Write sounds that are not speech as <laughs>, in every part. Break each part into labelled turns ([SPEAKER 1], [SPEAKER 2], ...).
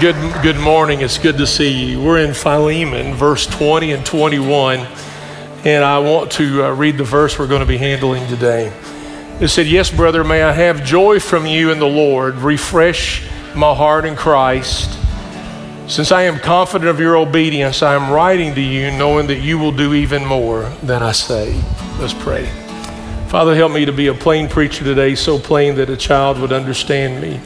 [SPEAKER 1] Good, good morning. It's good to see you. We're in Philemon, verse 20 and 21. And I want to uh, read the verse we're going to be handling today. It said, Yes, brother, may I have joy from you in the Lord. Refresh my heart in Christ. Since I am confident of your obedience, I am writing to you knowing that you will do even more than I say. Let's pray. Father, help me to be a plain preacher today, so plain that a child would understand me.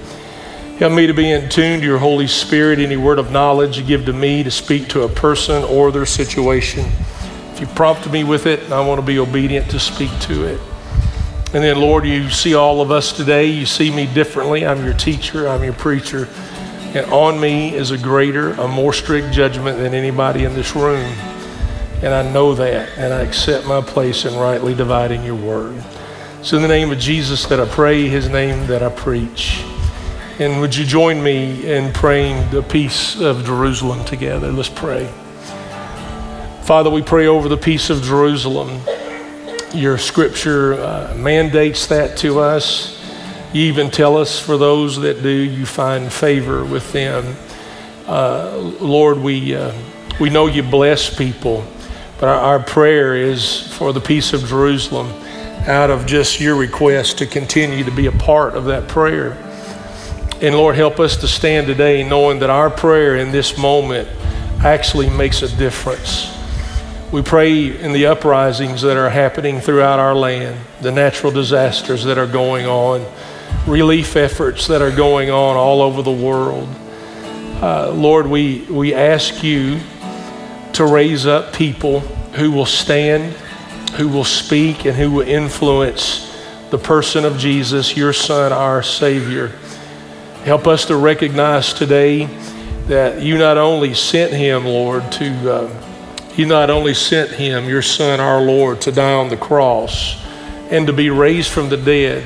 [SPEAKER 1] Help me to be in tune to your Holy Spirit, any word of knowledge you give to me to speak to a person or their situation. If you prompt me with it, I want to be obedient to speak to it. And then, Lord, you see all of us today. You see me differently. I'm your teacher, I'm your preacher. And on me is a greater, a more strict judgment than anybody in this room. And I know that, and I accept my place in rightly dividing your word. So, in the name of Jesus that I pray, his name that I preach. And would you join me in praying the peace of Jerusalem together? Let's pray. Father, we pray over the peace of Jerusalem. Your scripture uh, mandates that to us. You even tell us for those that do, you find favor with them. Uh, Lord, we, uh, we know you bless people, but our, our prayer is for the peace of Jerusalem out of just your request to continue to be a part of that prayer. And Lord, help us to stand today knowing that our prayer in this moment actually makes a difference. We pray in the uprisings that are happening throughout our land, the natural disasters that are going on, relief efforts that are going on all over the world. Uh, Lord, we, we ask you to raise up people who will stand, who will speak, and who will influence the person of Jesus, your Son, our Savior. Help us to recognize today that you not only sent him, Lord, to, uh, you not only sent him, your son, our Lord, to die on the cross and to be raised from the dead,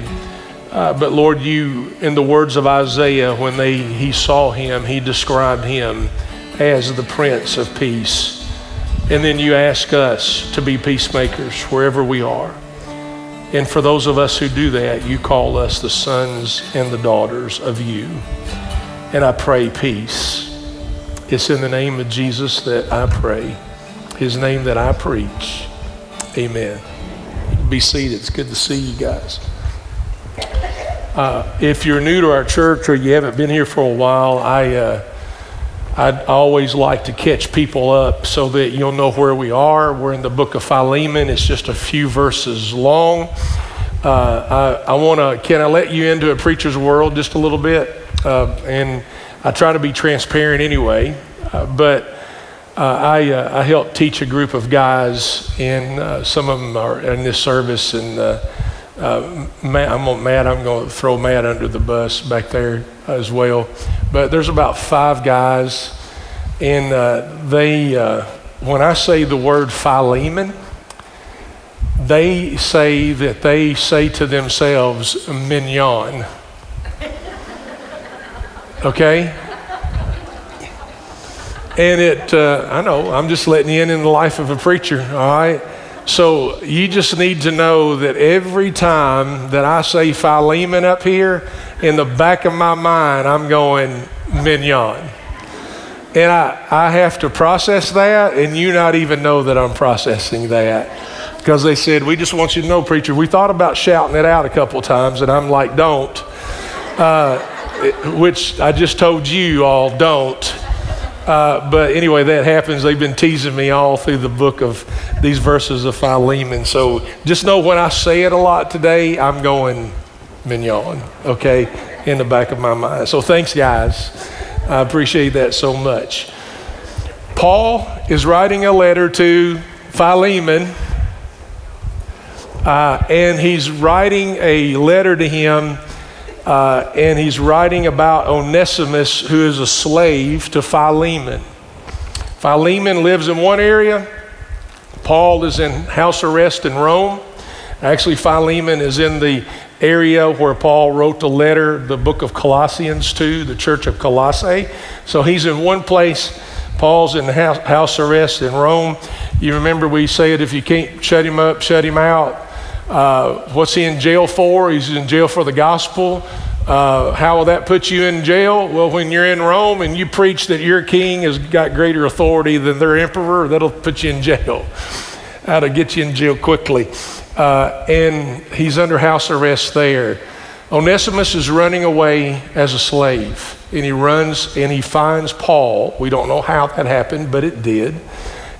[SPEAKER 1] uh, but Lord, you, in the words of Isaiah, when they, he saw him, he described him as the Prince of Peace. And then you ask us to be peacemakers wherever we are. And for those of us who do that, you call us the sons and the daughters of you. And I pray peace. It's in the name of Jesus that I pray, his name that I preach. Amen. Be seated. It's good to see you guys. Uh, if you're new to our church or you haven't been here for a while, I. Uh, I'd always like to catch people up so that you'll know where we are. We're in the book of Philemon. It's just a few verses long. Uh, I, I want to, can I let you into a preacher's world just a little bit? Uh, and I try to be transparent anyway. Uh, but uh, I, uh, I help teach a group of guys, and uh, some of them are in this service. And Matt, I'm Matt. I'm going to throw Matt under the bus back there as well. But there's about five guys, and uh, they, uh, when I say the word Philemon, they say that they say to themselves, mignon. Okay? And it, uh, I know, I'm just letting you in in the life of a preacher, all right? So you just need to know that every time that I say Philemon up here, in the back of my mind, I'm going mignon. And I, I have to process that, and you not even know that I'm processing that. Because they said, We just want you to know, preacher, we thought about shouting it out a couple times, and I'm like, Don't. Uh, which I just told you all, don't. Uh, but anyway, that happens. They've been teasing me all through the book of these verses of Philemon. So just know when I say it a lot today, I'm going mignon, okay, in the back of my mind. So thanks, guys. I appreciate that so much. Paul is writing a letter to Philemon, uh, and he's writing a letter to him uh, and he's writing about Onesimus, who is a slave to Philemon. Philemon lives in one area, Paul is in house arrest in Rome. Actually, Philemon is in the area where Paul wrote the letter, the book of Colossians to the church of Colossae. So he's in one place. Paul's in house arrest in Rome. You remember we said if you can't shut him up, shut him out. Uh, what's he in jail for? He's in jail for the gospel. Uh, how will that put you in jail? Well, when you're in Rome and you preach that your king has got greater authority than their emperor, that'll put you in jail. That'll get you in jail quickly. Uh, and he's under house arrest there. Onesimus is running away as a slave, and he runs and he finds Paul. We don't know how that happened, but it did.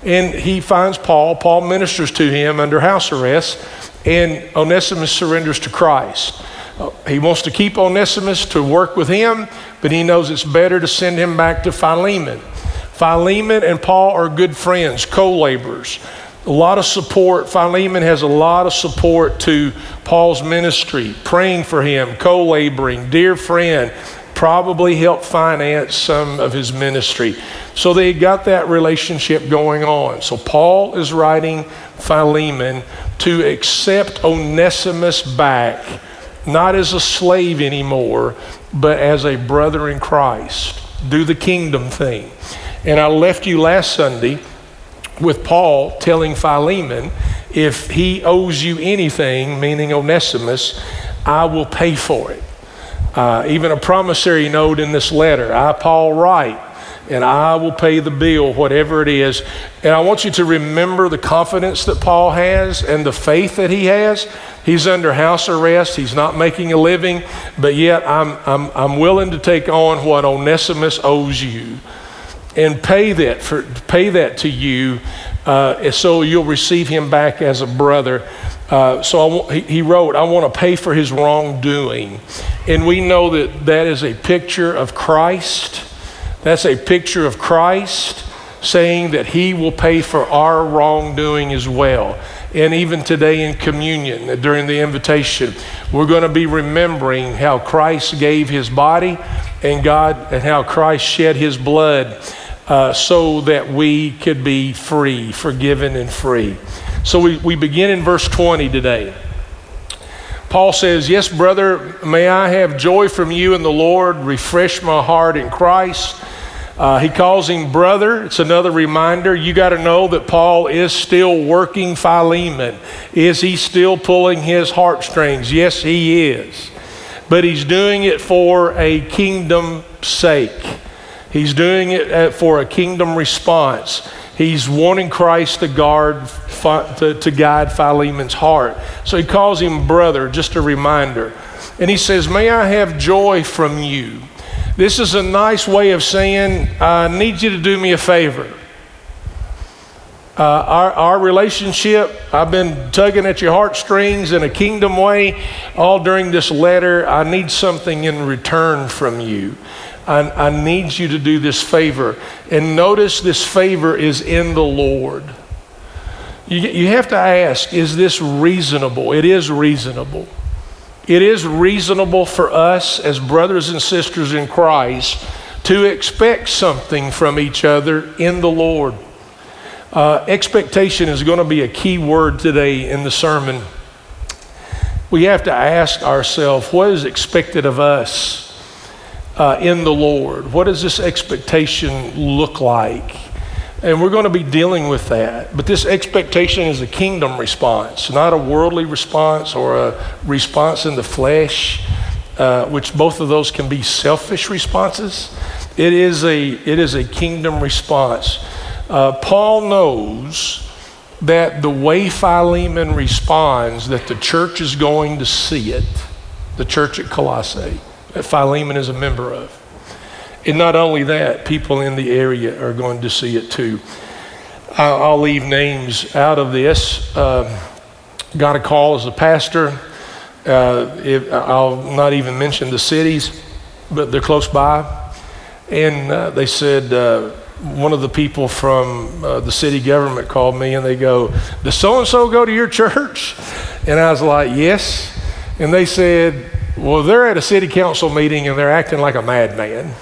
[SPEAKER 1] And he finds Paul. Paul ministers to him under house arrest, and Onesimus surrenders to Christ. Uh, he wants to keep Onesimus to work with him, but he knows it's better to send him back to Philemon. Philemon and Paul are good friends, co laborers. A lot of support. Philemon has a lot of support to Paul's ministry, praying for him, co laboring, dear friend, probably helped finance some of his ministry. So they got that relationship going on. So Paul is writing Philemon to accept Onesimus back not as a slave anymore, but as a brother in Christ. Do the kingdom thing. And I left you last Sunday with Paul telling Philemon, if he owes you anything, meaning Onesimus, I will pay for it. Uh, even a promissory note in this letter, I, Paul, write and I will pay the bill, whatever it is. And I want you to remember the confidence that Paul has and the faith that he has. He's under house arrest, he's not making a living, but yet I'm, I'm, I'm willing to take on what Onesimus owes you and pay that, for, pay that to you uh, so you'll receive him back as a brother. Uh, so he, he wrote, I want to pay for his wrongdoing. And we know that that is a picture of Christ that's a picture of Christ saying that he will pay for our wrongdoing as well. And even today in communion, during the invitation, we're going to be remembering how Christ gave his body and God and how Christ shed his blood uh, so that we could be free, forgiven, and free. So we, we begin in verse 20 today. Paul says, Yes, brother, may I have joy from you in the Lord, refresh my heart in Christ. Uh, he calls him brother. It's another reminder. You got to know that Paul is still working Philemon. Is he still pulling his heartstrings? Yes, he is. But he's doing it for a kingdom sake. He's doing it uh, for a kingdom response. He's wanting Christ to guard, to, to guide Philemon's heart. So he calls him brother, just a reminder. And he says, May I have joy from you. This is a nice way of saying, I need you to do me a favor. Uh, our, our relationship, I've been tugging at your heartstrings in a kingdom way all during this letter. I need something in return from you. I, I need you to do this favor. And notice this favor is in the Lord. You, you have to ask, is this reasonable? It is reasonable. It is reasonable for us as brothers and sisters in Christ to expect something from each other in the Lord. Uh, expectation is going to be a key word today in the sermon. We have to ask ourselves what is expected of us uh, in the Lord? What does this expectation look like? And we're going to be dealing with that. But this expectation is a kingdom response, not a worldly response or a response in the flesh, uh, which both of those can be selfish responses. It is a, it is a kingdom response. Uh, Paul knows that the way Philemon responds, that the church is going to see it, the church at Colossae, that Philemon is a member of. And not only that, people in the area are going to see it too. I'll, leave names out of this. Uh, got a call as a pastor. Uh, I'll not even mention the cities, but they're close by. And uh, they said, uh, one of the people from uh, the city government called me and they go, Does so and so go to your church? And I was like, Yes. And they said, Well, they're at a city council meeting and they're acting like a madman.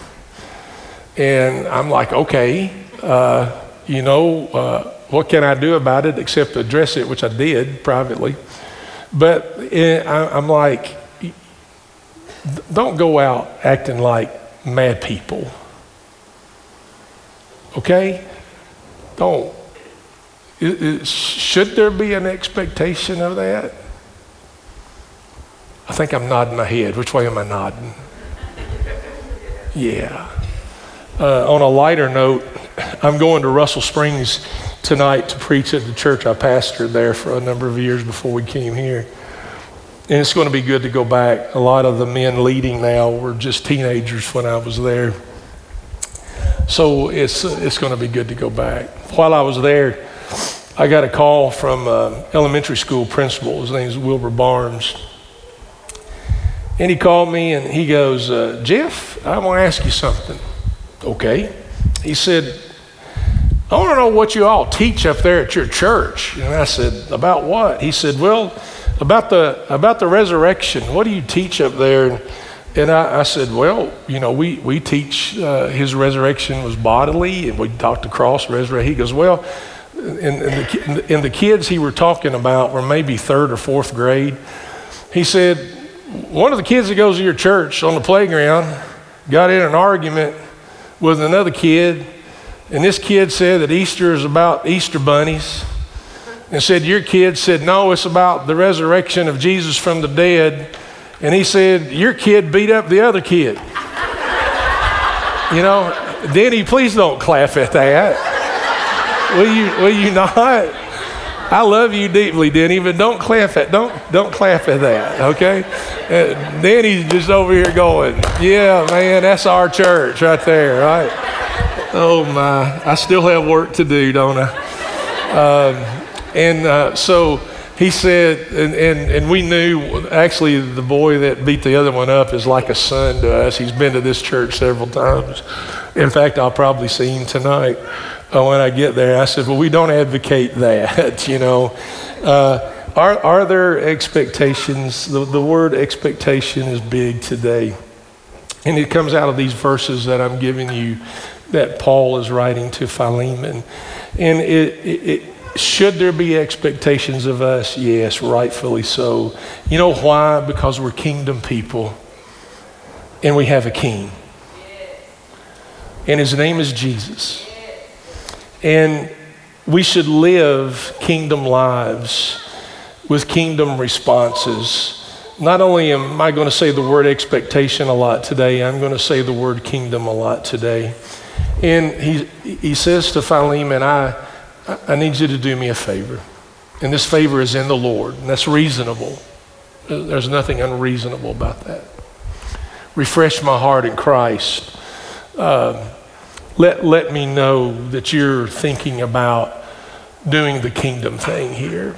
[SPEAKER 1] And I'm like, okay, uh, you know, uh, what can I do about it except address it, which I did privately. But it, eh, I, I'm like, don't go out acting like mad people. Okay? Don't. It, it, should there be an expectation of that? I think I'm nodding my head. Which way am I nodding? Yeah. Uh, on a lighter note, I'm going to Russell Springs tonight to preach at the church I pastored there for a number of years before we came here. And it's going to be good to go back. A lot of the men leading now were just teenagers when I was there. So it's, it's going to be good to go back. While I was there, I got a call from uh, elementary school principal. His name is Wilbur Barnes. And he called me and he goes, uh, Jeff, I want to ask you something. Okay. He said, I want to know what you all teach up there at your church. And I said, About what? He said, Well, about the about the resurrection. What do you teach up there? And, I, I, said, Well, you know, we, we teach uh, his resurrection was bodily, and we talked the cross resurrection. He goes, Well, and, and, the, and the kids he were talking about were maybe third or fourth grade. He said, One of the kids that goes to your church on the playground got in an argument with another kid, and this kid said that Easter is about Easter bunnies, and said, Your kid said, No, it's about the resurrection of Jesus from the dead. And he said, Your kid beat up the other kid. you know, Denny, please don't clap at that. will you, will you not? I love you deeply, Denny, but don't clap at don't don't clap at that, okay? Uh, Denny's just over here going, yeah, man, that's our church right there, right? Oh my, I still have work to do, don't I? Um, and uh, so he said, and, and, and we knew actually the boy that beat the other one up is like a son to us. He's been to this church several times. In fact, I'll probably see him tonight when I get there. I said, Well, we don't advocate that, <laughs> you know. Uh, are, are there expectations? The, the word expectation is big today. And it comes out of these verses that I'm giving you that Paul is writing to Philemon. And it, it, it, should there be expectations of us? Yes, rightfully so. You know why? Because we're kingdom people and we have a king. And his name is Jesus. And we should live kingdom lives with kingdom responses. Not only am I going to say the word expectation a lot today, I'm going to say the word kingdom a lot today. And he, he says to Philemon, I, I need you to do me a favor. And this favor is in the Lord, and that's reasonable. There's nothing unreasonable about that. Refresh my heart in Christ. Uh, let, let me know that you're thinking about doing the kingdom thing here.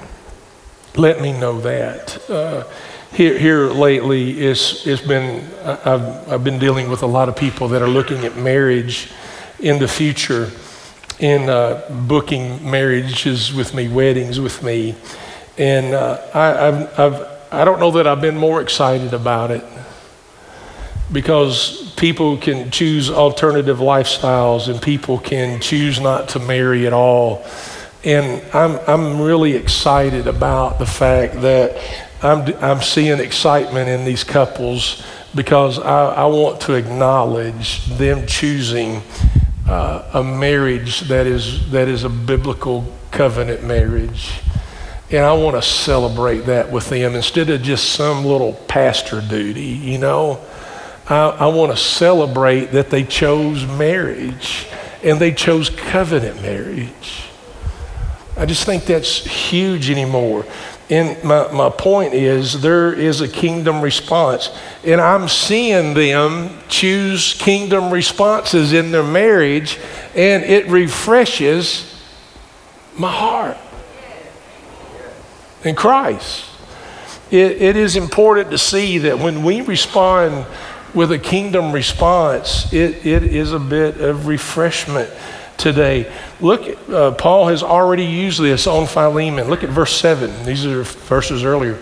[SPEAKER 1] Let me know that. Uh, here, here lately, it's, it's been, I've, I've been dealing with a lot of people that are looking at marriage in the future in uh, booking marriages with me, weddings with me. And uh, I, I've, I've, I don't know that I've been more excited about it because people can choose alternative lifestyles and people can choose not to marry at all. And I'm, I'm really excited about the fact that I'm, I'm seeing excitement in these couples because I, I want to acknowledge them choosing uh, a marriage that is, that is a biblical covenant marriage. And I want to celebrate that with them instead of just some little pastor duty, you know. I, I want to celebrate that they chose marriage and they chose covenant marriage. I just think that's huge anymore. And my, my point is, there is a kingdom response. And I'm seeing them choose kingdom responses in their marriage, and it refreshes my heart in Christ. It, it is important to see that when we respond with a kingdom response, it, it is a bit of refreshment today. Look, uh, Paul has already used this on Philemon. Look at verse 7. These are verses earlier.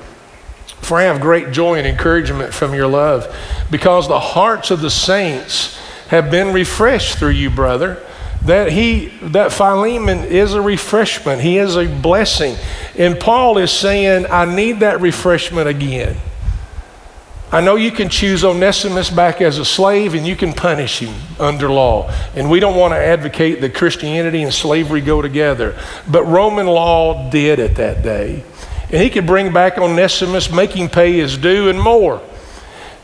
[SPEAKER 1] For I have great joy and encouragement from your love, because the hearts of the saints have been refreshed through you, brother. That he, that Philemon is a refreshment. He is a blessing. And Paul is saying, I need that refreshment again. I know you can choose Onesimus back as a slave and you can punish him under law. And we don't want to advocate that Christianity and slavery go together. But Roman law did at that day. And he could bring back Onesimus, make him pay his due, and more.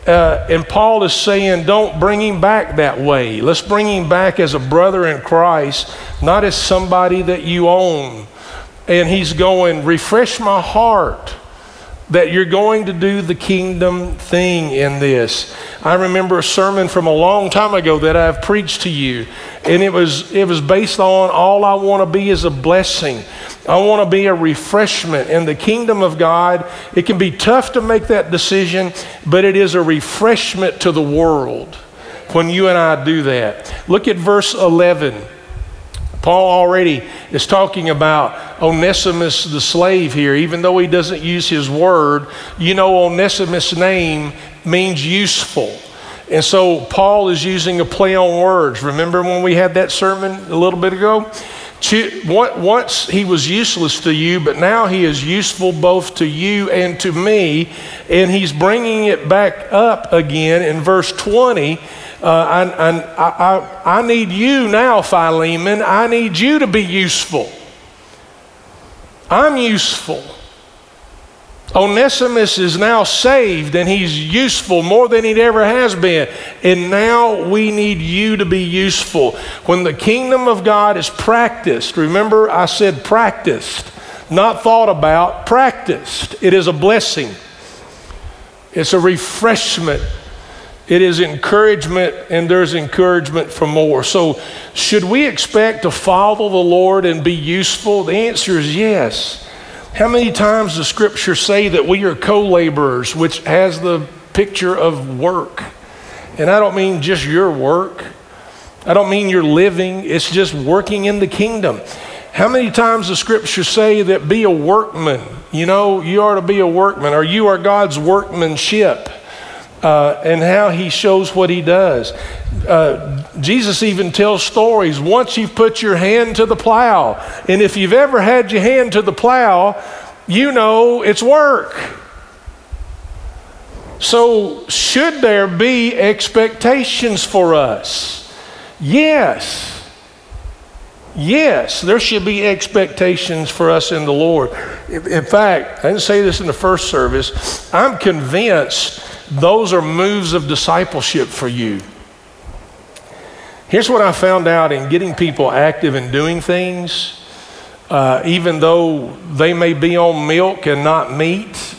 [SPEAKER 1] Uh, and Paul is saying, don't bring him back that way. Let's bring him back as a brother in Christ, not as somebody that you own. And he's going, refresh my heart that you're going to do the kingdom thing in this. I remember a sermon from a long time ago that I've preached to you, and it was it was based on all I want to be is a blessing. I want to be a refreshment in the kingdom of God. It can be tough to make that decision, but it is a refreshment to the world when you and I do that. Look at verse 11. Paul already is talking about Onesimus the slave here, even though he doesn't use his word. You know, Onesimus' name means useful. And so Paul is using a play on words. Remember when we had that sermon a little bit ago? Once he was useless to you, but now he is useful both to you and to me. And he's bringing it back up again in verse 20 uh, I, I, I, need you now, Philemon. I need you to be useful. I'm useful. Onesimus is now saved and he's useful more than he ever has been. And now we need you to be useful. When the kingdom of God is practiced, remember I said practiced, not thought about, practiced. It is a blessing, it's a refreshment it is encouragement, and there's encouragement for more. So, should we expect to follow the Lord and be useful? The answer is yes. How many times does Scripture say that we are co laborers, which has the picture of work? And I don't mean just your work, I don't mean your living, it's just working in the kingdom. How many times does Scripture say that be a workman? You know, you are to be a workman, or you are God's workmanship uh, and how he shows what he does. Uh, Jesus even tells stories. Once you've put your hand to the plow, and if you've ever had your hand to the plow, you know it's work. So, should there be expectations for us? Yes. Yes, there should be expectations for us in the Lord. In fact, I didn't say this in the first service. I'm convinced those are moves of discipleship for you. Here's what I found out in getting people active and doing things, uh, even though they may be on milk and not meat.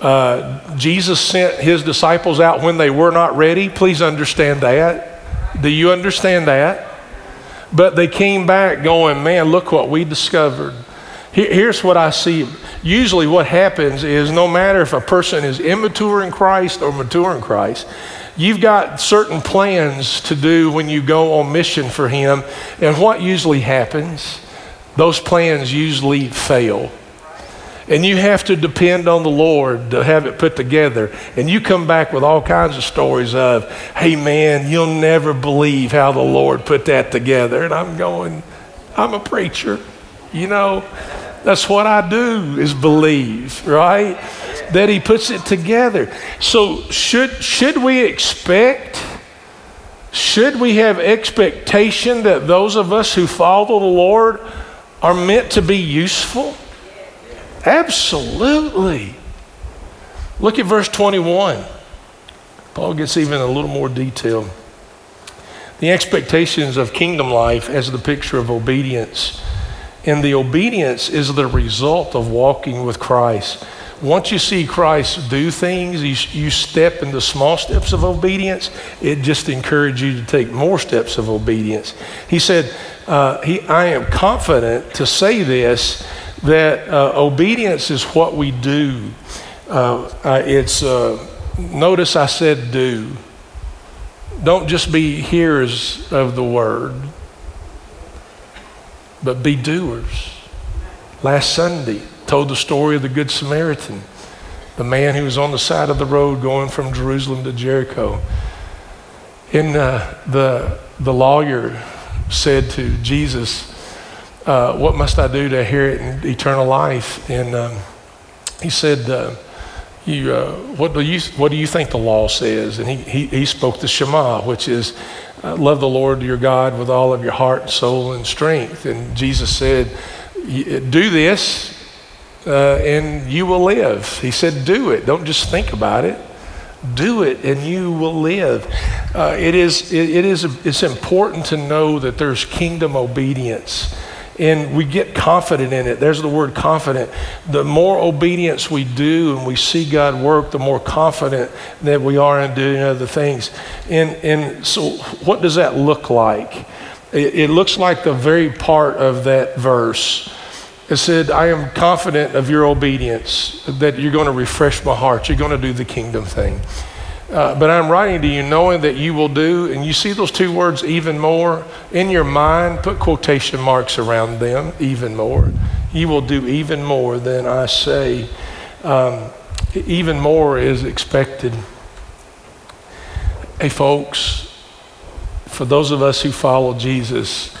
[SPEAKER 1] Uh, Jesus sent his disciples out when they were not ready. Please understand that. Do you understand that? But they came back going, man, look what we discovered. Here's what I see. Usually, what happens is no matter if a person is immature in Christ or mature in Christ, you've got certain plans to do when you go on mission for Him. And what usually happens? Those plans usually fail. And you have to depend on the Lord to have it put together. And you come back with all kinds of stories of, hey man, you'll never believe how the Lord put that together. And I'm going, I'm a preacher, you know. That's what I do is believe, right? That he puts it together. So should should we expect should we have expectation that those of us who follow the Lord are meant to be useful? Absolutely. Look at verse 21. Paul gets even a little more detailed. The expectations of kingdom life as the picture of obedience and the obedience is the result of walking with Christ. Once you see Christ do things, you, you step into small steps of obedience, it just encourages you to take more steps of obedience. He said, uh, he, I am confident to say this that uh, obedience is what we do. Uh, it's, uh, notice I said do. Don't just be hearers of the word but be doers. Last Sunday, told the story of the Good Samaritan, the man who was on the side of the road going from Jerusalem to Jericho. And uh, the, the lawyer said to Jesus, uh, What must I do to inherit eternal life? And um, he said, uh, you, uh, what, do you, what do you think the law says? And he, he, he spoke the Shema, which is love the Lord your God with all of your heart, soul, and strength. And Jesus said, Do this, uh, and you will live. He said, Do it. Don't just think about it. Do it, and you will live. Uh, it is, it, it is it's important to know that there's kingdom obedience and we get confident in it. There's the word confident. The more obedience we do and we see God work, the more confident that we are in doing other things. And, and so, what does that look like? It, it looks like the very part of that verse. It said, I am confident of your obedience, that you're going to refresh my heart. You're going to do the kingdom thing. Uh, but I'm writing to you knowing that you will do, and you see those two words, even more, in your mind, put quotation marks around them, even more. You will do even more than I say. Um, even more is expected. Hey, folks, for those of us who follow Jesus,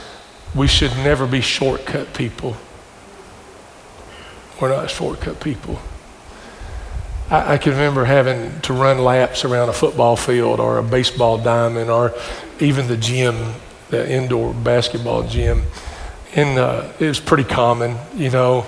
[SPEAKER 1] we should never be shortcut people. We're not shortcut people. I, I, can remember having to run laps around a football field or a baseball diamond or even the gym, the indoor basketball gym. And uh, it was pretty common, you know.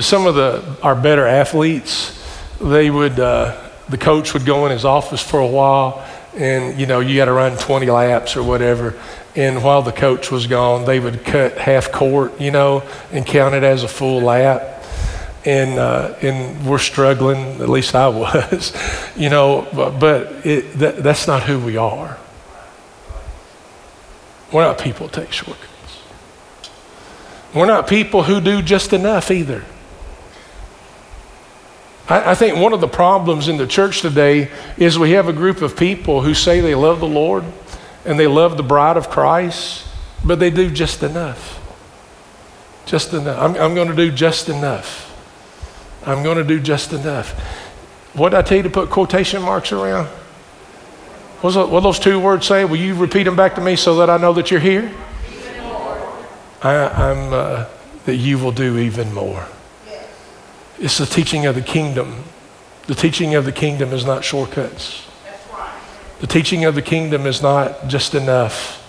[SPEAKER 1] Some of the our better athletes, they would uh, the coach would go in his office for a while, and you know you got to run 20 laps or whatever. And while the coach was gone, they would cut half court, you know, and count it as a full lap and uh, and we're struggling. At least I was, <laughs> you know. But, it, that, that's not who we are. We're not people who take shortcuts. We're not people who do just enough either. I, I think one of the problems in the church today is we have a group of people who say they love the Lord and they love the bride of Christ, but they do just enough. Just enough. I'm, I'm going to do just enough. I'm going to do just enough. What did I tell you to put quotation marks around? What those two words say? Will you repeat them back to me so that I know that you're here? Even more. I, am uh, that you will do even more. Yes. It's the teaching of the kingdom. The teaching of the kingdom is not shortcuts. Right. The teaching of the kingdom is not just enough.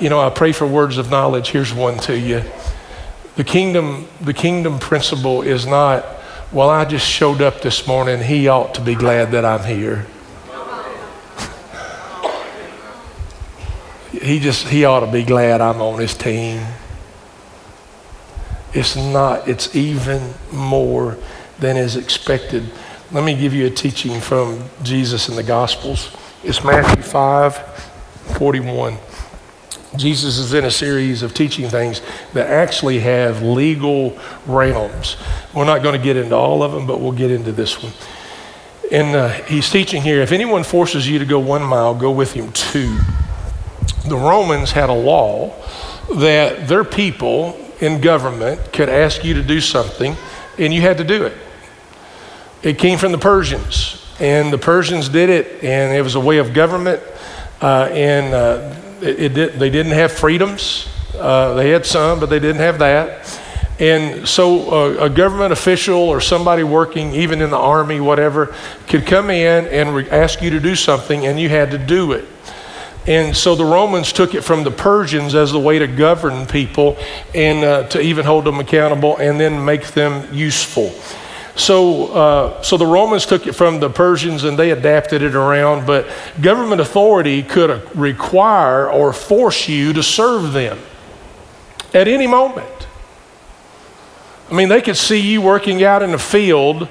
[SPEAKER 1] You know, I pray for words of knowledge. Here's one to you. The kingdom, the kingdom principle is not, well, I just showed up this morning. He ought to be glad that I'm here. <laughs> he just, he ought to be glad I'm on his team. It's not, it's even more than is expected. Let me give you a teaching from Jesus in the Gospels. It's Matthew 5 41. Jesus is in a series of teaching things that actually have legal realms. We're not going to get into all of them, but we'll get into this one. And uh, he's teaching here if anyone forces you to go one mile, go with him two. The Romans had a law that their people in government could ask you to do something, and you had to do it. It came from the Persians, and the Persians did it, and it was a way of government. Uh, and uh, it, it did, they didn't have freedoms. Uh, they had some, but they didn't have that. And so uh, a government official or somebody working, even in the army, whatever, could come in and re- ask you to do something, and you had to do it. And so the Romans took it from the Persians as the way to govern people and uh, to even hold them accountable and then make them useful. So, uh, so the Romans took it from the Persians and they adapted it around, but government authority could require or force you to serve them at any moment. I mean, they could see you working out in the field,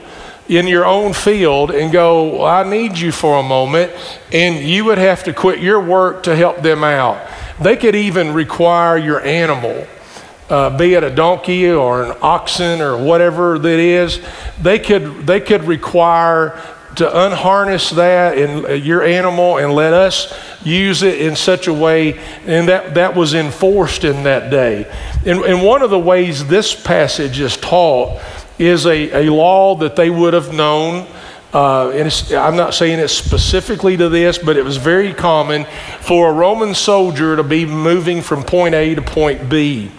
[SPEAKER 1] in your own field, and go, well, I need you for a moment, and you would have to quit your work to help them out. They could even require your animal uh, be it a donkey or an oxen or whatever that is, they could, they could require to unharness that in uh, your animal and let us use it in such a way, and that, that was enforced in that day. And, and one of the ways this passage is taught is a, a law that they would have known. Uh, and I'm not saying it specifically to this, but it was very common for a Roman soldier to be moving from point A to point B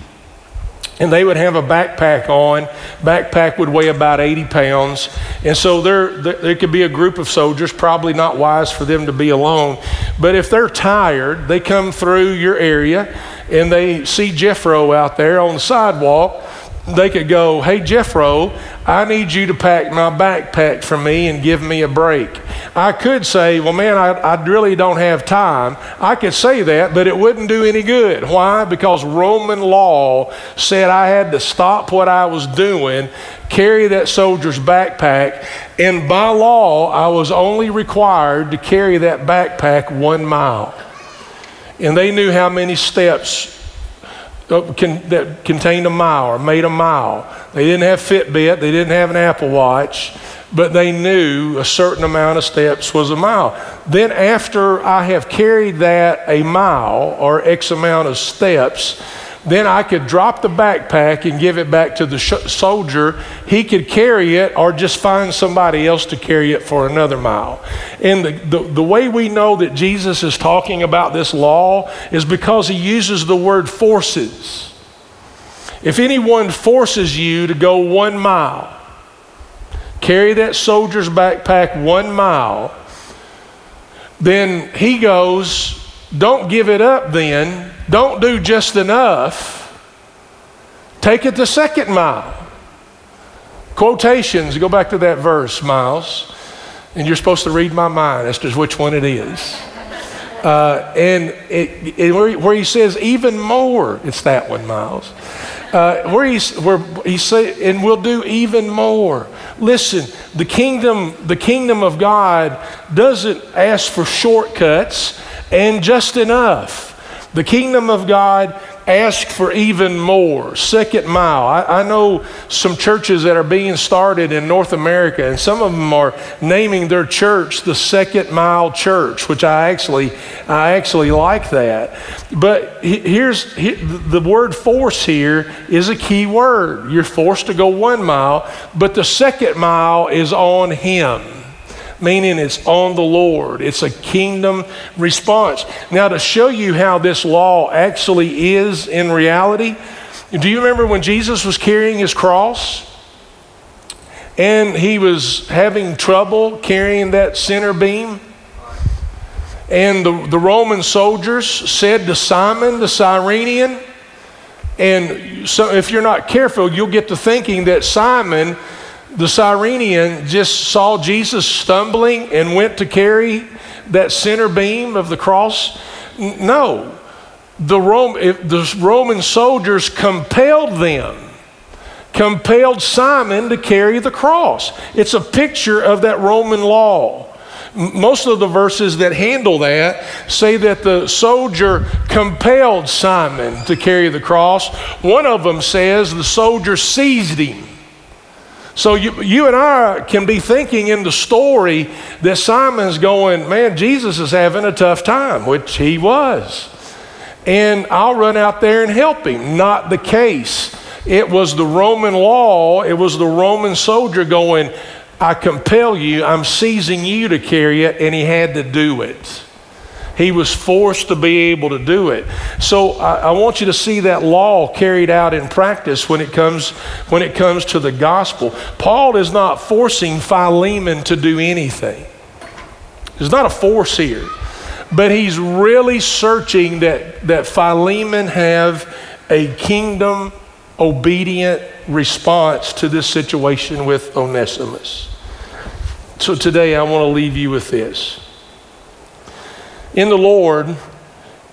[SPEAKER 1] and they would have a backpack on. Backpack would weigh about 80 pounds. And so there, there could be a group of soldiers, probably not wise for them to be alone. But if they're tired, they come through your area and they see Jeffro out there on the sidewalk they could go, Hey, Jeffro, I need you to pack my backpack for me and give me a break. I could say, Well, man, I, I really don't have time. I could say that, but it wouldn't do any good. Why? Because Roman law said I had to stop what I was doing, carry that soldier's backpack, and by law, I was only required to carry that backpack one mile. And they knew how many steps Oh, that contained a mile or made a mile. They didn't have Fitbit, they didn't have an Apple Watch, but they knew a certain amount of steps was a mile. Then, after I have carried that a mile or X amount of steps, then I could drop the backpack and give it back to the sh- soldier. He could carry it or just find somebody else to carry it for another mile. And the, the, the way we know that Jesus is talking about this law is because he uses the word forces. If anyone forces you to go one mile, carry that soldier's backpack one mile, then he goes, don't give it up then don't do just enough. Take it the second mile. Quotations, go back to that verse, Miles, and you're supposed to read my mind as to which one it is. Uh, and it, it, where, he, where, he, says even more, it's that one, Miles. Uh, where, he's, where he say, and we'll do even more. Listen, the kingdom, the kingdom of God doesn't ask for shortcuts and just enough. The kingdom of God asks for even more. Second mile. I, I, know some churches that are being started in North America, and some of them are naming their church the Second Mile Church, which I actually, I actually like that. But here's the word force here is a key word. You're forced to go one mile, but the second mile is on Him meaning it's on the Lord. It's a kingdom response. Now, to show you how this law actually is in reality, do you remember when Jesus was carrying his cross? And he was having trouble carrying that center beam? And the, the Roman soldiers said to Simon the Cyrenian, and so if you're not careful, you'll get to thinking that Simon the Cyrenian just saw Jesus stumbling and went to carry that center beam of the cross? No. The, Rome, the Roman soldiers compelled them, compelled Simon to carry the cross. It's a picture of that Roman law. Most of the verses that handle that say that the soldier compelled Simon to carry the cross. One of them says the soldier seized him so you, you and I can be thinking in the story that Simon's going, man, Jesus is having a tough time, which he was. And I'll run out there and help him. Not the case. It was the Roman law, it was the Roman soldier going, I compel you, I'm seizing you to carry it, and he had to do it. He was forced to be able to do it. So I, I, want you to see that law carried out in practice when it comes when it comes to the gospel. Paul is not forcing Philemon to do anything. There's not a force here. But he's really searching that, that Philemon have a kingdom obedient response to this situation with Onesimus. So today I want to leave you with this in the Lord,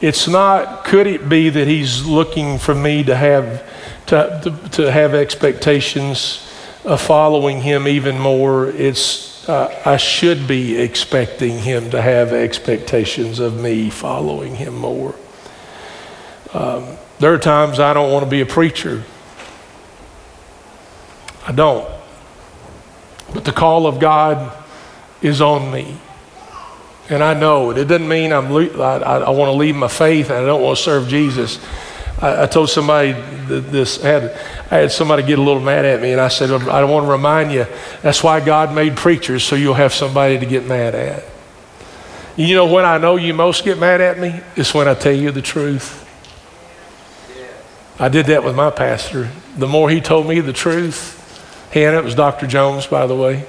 [SPEAKER 1] it's not, could it be that He's looking for me to have, to, to, to have expectations of following Him even more? It's, uh, I should be expecting Him to have expectations of me following Him more. Um, there are times I don't want to be a preacher. I don't. But the call of God is on me. And I know it. It doesn't mean I'm, I, I want to leave my faith and I don't want to serve Jesus. I, I told somebody this, I had, I had somebody get a little mad at me, and I said, I don't want to remind you, that's why God made preachers, so you'll have somebody to get mad at. You know when I know you most get mad at me? It's when I tell you the truth. I did that with my pastor. The more he told me the truth, and it was Dr. Jones, by the way.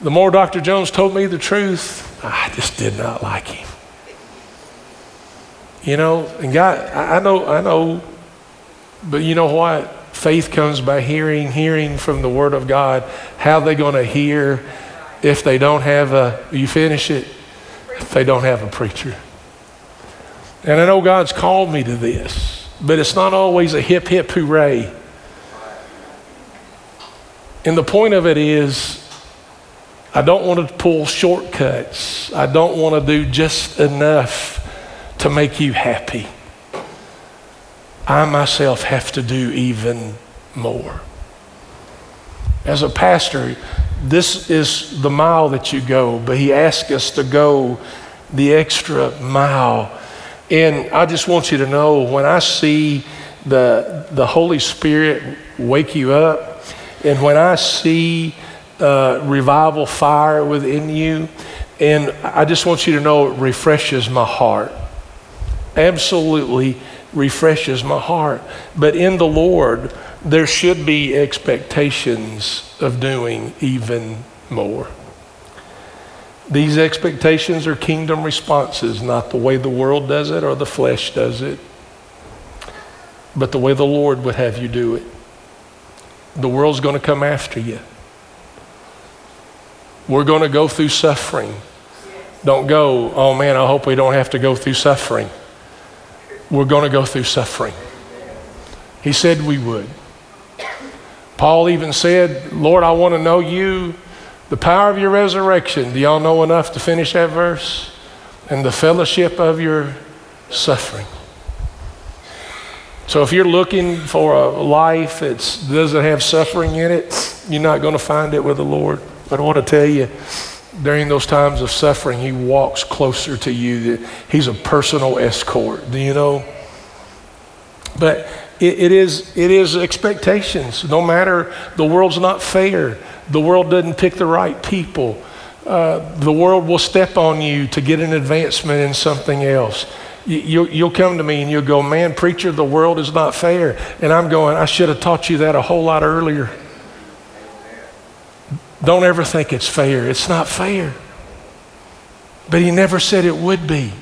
[SPEAKER 1] The more Dr. Jones told me the truth, I just did not like him. You know, and God, I know, I know, but you know what? Faith comes by hearing, hearing from the Word of God. How are they going to hear if they don't have a, you finish it, if they don't have a preacher? And I know God's called me to this, but it's not always a hip, hip, hooray. And the point of it is, I don't want to pull shortcuts. I don't want to do just enough to make you happy. I myself have to do even more. As a pastor, this is the mile that you go, but he asks us to go the extra mile. And I just want you to know when I see the, the Holy Spirit wake you up, and when I see uh, revival fire within you, and I just want you to know it refreshes my heart. Absolutely refreshes my heart. But in the Lord, there should be expectations of doing even more. These expectations are kingdom responses, not the way the world does it or the flesh does it, but the way the Lord would have you do it. The world's going to come after you. We're going to go through suffering. Don't go, oh man, I hope we don't have to go through suffering. We're going to go through suffering. He said we would. Paul even said, Lord, I want to know you, the power of your resurrection. Do y'all know enough to finish that verse? And the fellowship of your suffering. So if you're looking for a life that doesn't have suffering in it, you're not going to find it with the Lord. But I want to tell you, during those times of suffering, He walks closer to you. He's a personal escort. Do you know? But it, it, is, it is expectations. No matter, the world's not fair. The world doesn't pick the right people. Uh, the world will step on you to get an advancement in something else. You, you'll come to me and you'll go, Man, preacher, the world is not fair. And I'm going, I should have taught you that a whole lot earlier. Don't ever think it's fair. It's not fair. But he never said it would be.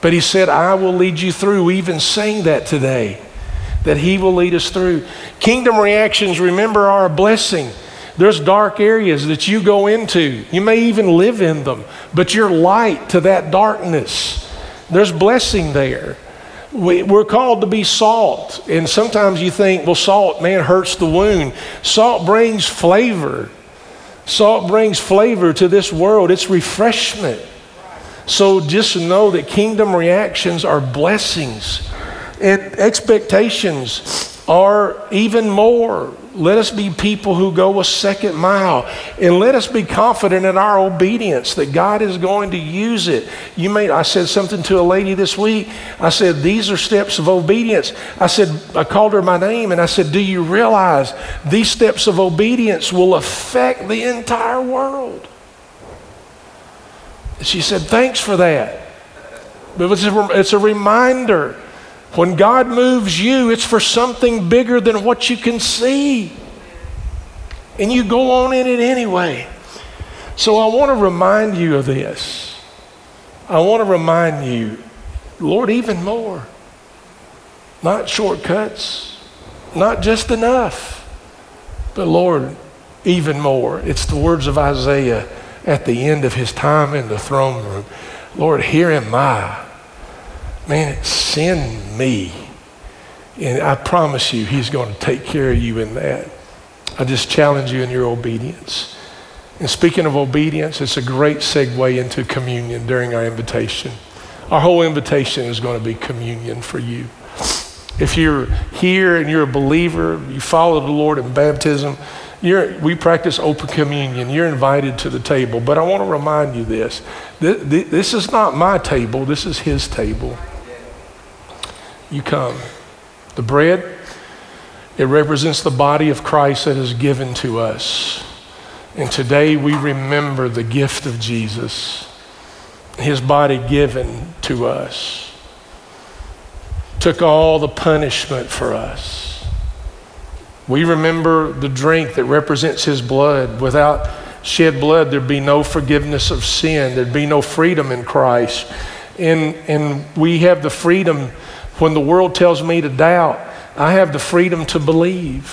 [SPEAKER 1] But he said, I will lead you through. We even sang that today, that he will lead us through. Kingdom reactions, remember, are a blessing. There's dark areas that you go into. You may even live in them, but you're light to that darkness. There's blessing there. We, are called to be salt. And sometimes you think, well, salt, man, hurts the wound. Salt brings flavor. Salt brings flavor to this world, it's refreshment. So just know that kingdom reactions are blessings, and expectations are even more let us be people who go a second mile. And let us be confident in our obedience that God is going to use it. You may, I said something to a lady this week. I said, These are steps of obedience. I said, I called her my name and I said, Do you realize these steps of obedience will affect the entire world? She said, Thanks for that. But it's a, it's a reminder when God moves you, it's for something bigger than what you can see. And you go on in it anyway. So I want to remind you of this. I want to remind you, Lord, even more. Not shortcuts, not just enough, but Lord, even more. It's the words of Isaiah at the end of his time in the throne room. Lord, here am I man, send me. And I promise you, he's going to take care of you in that. I just challenge you in your obedience. And speaking of obedience, it's a great segue into communion during our invitation. Our whole invitation is going to be communion for you. If you're here and you're a believer, you follow the Lord in baptism, we practice open communion. You're invited to the table. But I want to remind you this this, this is not my table, this is His table you come. The bread, it represents the body of Christ that is given to us. And today we remember the gift of Jesus, his body given to us. Took all the punishment for us. We remember the drink that represents his blood. Without shed blood, there'd be no forgiveness of sin, there'd be no freedom in Christ. And, and we have the freedom when the world tells me to doubt, I have the freedom to believe.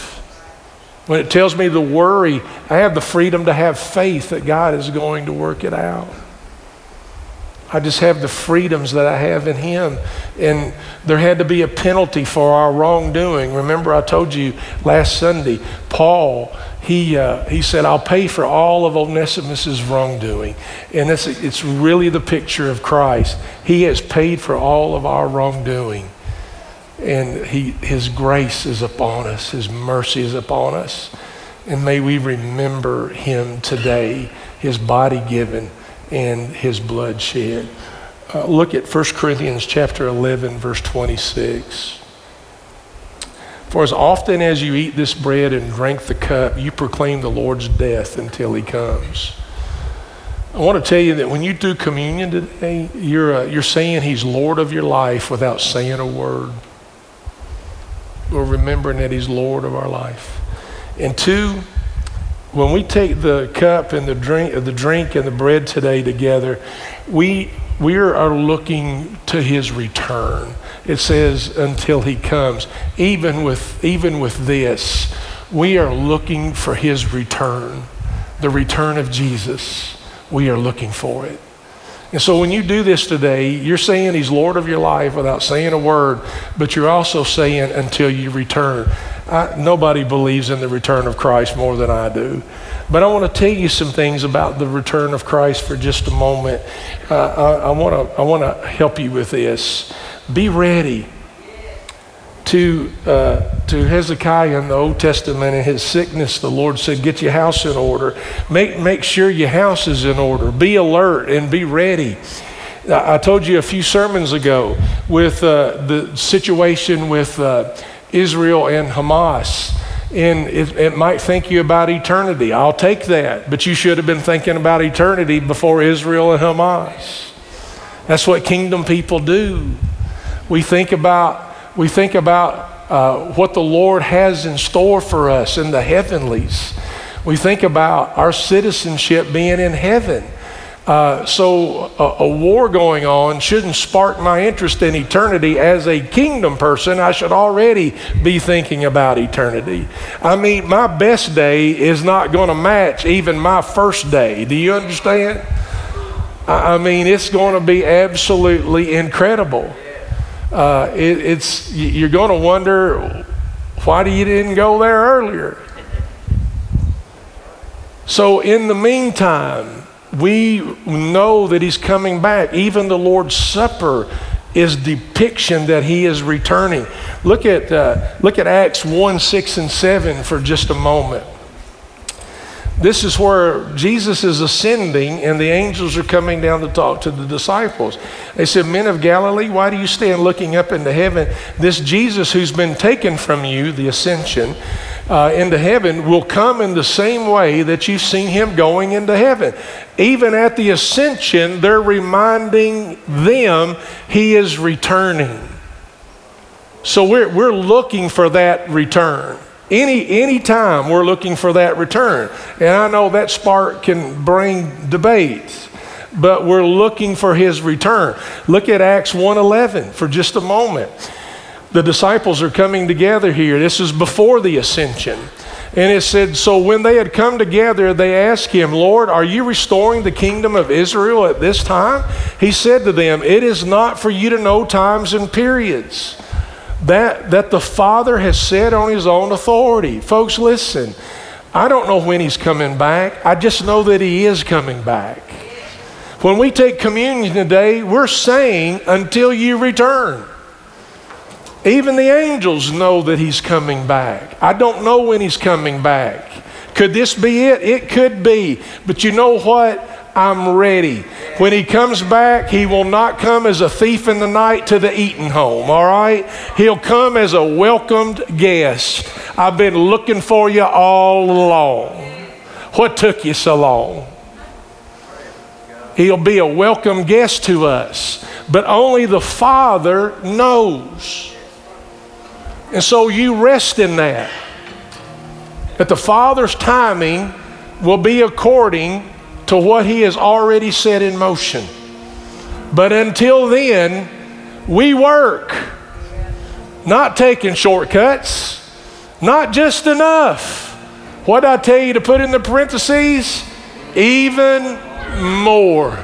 [SPEAKER 1] When it tells me to worry, I have the freedom to have faith that God is going to work it out. I just have the freedoms that I have in Him. And there had to be a penalty for our wrongdoing. Remember, I told you last Sunday, Paul, he, uh, he said, I'll pay for all of Onesimus's wrongdoing. And it's, it's really the picture of Christ. He has paid for all of our wrongdoing. And he, His grace is upon us, His mercy is upon us. And may we remember Him today, His body given and his blood shed. Uh, look at 1 Corinthians chapter 11 verse 26. For as often as you eat this bread and drink the cup, you proclaim the Lord's death until he comes. I want to tell you that when you do communion today, you're, uh, you're saying he's Lord of your life without saying a word. We're remembering that he's Lord of our life. And two, when we take the cup and the drink, the drink and the bread today together, we, we are looking to his return. It says, until he comes. Even with, even with this, we are looking for his return, the return of Jesus. We are looking for it. And so when you do this today, you're saying he's Lord of your life without saying a word, but you're also saying until you return. I, nobody believes in the return of Christ more than I do. But I want to tell you some things about the return of Christ for just a moment. Uh, I, want to I want to help you with this. Be ready. To, uh, to Hezekiah in the Old Testament in his sickness, the Lord said, Get your house in order. Make, make sure your house is in order. Be alert and be ready. I told you a few sermons ago with uh, the situation with uh, Israel and Hamas. And it, it, might think you about eternity. I'll take that. But you should have been thinking about eternity before Israel and Hamas. That's what kingdom people do. We think about, we think about uh, what the Lord has in store for us in the heavenlies. We think about our citizenship being in heaven. Uh, so a, a, war going on shouldn't spark my interest in eternity. As a kingdom person, I should already be thinking about eternity. I mean, my best day is not going to match even my first day. Do you understand? I, I mean, it's going to be absolutely incredible. Uh, it, it's you're going to wonder why you didn't go there earlier. So in the meantime we know that he's coming back. Even the Lord's Supper is depiction that he is returning. Look at, uh, look at Acts 1 6 and 7 for just a moment. This is where Jesus is ascending and the angels are coming down to talk to the disciples. They said, Men of Galilee, why do you stand looking up into heaven? This Jesus who's been taken from you, the ascension, uh, into heaven will come in the same way that you've seen him going into heaven. Even at the ascension, they're reminding them he is returning. So we're, we're looking for that return. Any, any time we're looking for that return. And I know that spark can bring debates, but we're looking for his return. Look at Acts 1.11 for just a moment. The disciples are coming together here. This is before the ascension. And it said, So when they had come together, they asked him, Lord, are you restoring the kingdom of Israel at this time? He said to them, It is not for you to know times and periods that, that the Father has said on his own authority. Folks, listen, I don't know when he's coming back. I just know that he is coming back. When we take communion today, we're saying, until you return. Even the angels know that he's coming back. I don't know when he's coming back. Could this be it? It could be. But you know what? I'm ready. When he comes back, he will not come as a thief in the night to the eating home, all right? He'll come as a welcomed guest. I've been looking for you all along. What took you so long? He'll be a welcome guest to us, but only the Father knows. And so you rest in that. That the Father's timing will be according to what He has already set in motion. But until then, we work. not taking shortcuts, not just enough. What I tell you to put in the parentheses? Even more.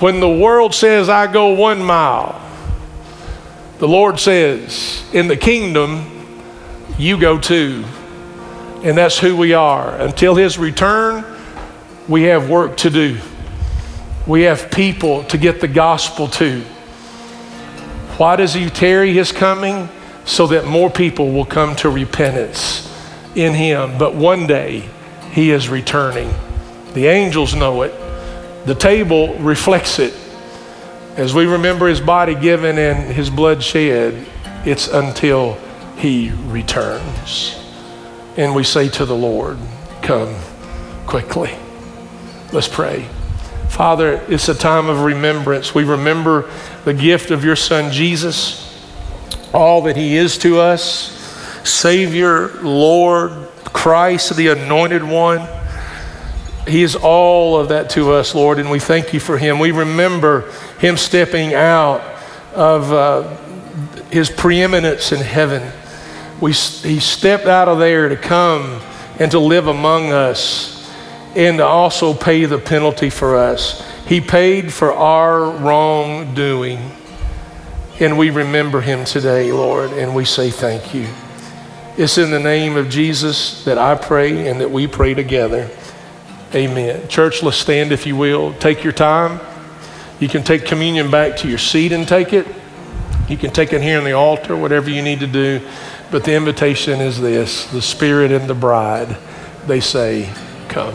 [SPEAKER 1] When the world says, I go one mile, the Lord says, in the kingdom, you go two. And that's who we are. Until His return, we have work to do. We have people to get the gospel to. Why does He tarry His coming? So that more people will come to repentance in Him. But one day, He is returning. The angels know it, the table reflects it. As we remember His body given and His blood shed, it's until He returns. And we say to the Lord, Come quickly. Let's pray. Father, it's a time of remembrance. We remember the gift of your Son, Jesus, all that He is to us Savior, Lord, Christ, the Anointed One. He is all of that to us, Lord, and we thank you for Him. We remember Him stepping out of uh, His preeminence in heaven. We, he stepped out of there to come and to live among us and to also pay the penalty for us. He paid for our wrongdoing. And we remember him today, Lord, and we say thank you. It's in the name of Jesus that I pray and that we pray together. Amen. Church, let's stand if you will. Take your time. You can take communion back to your seat and take it. You can take it here on the altar, whatever you need to do. But the invitation is this the Spirit and the bride, they say, Come.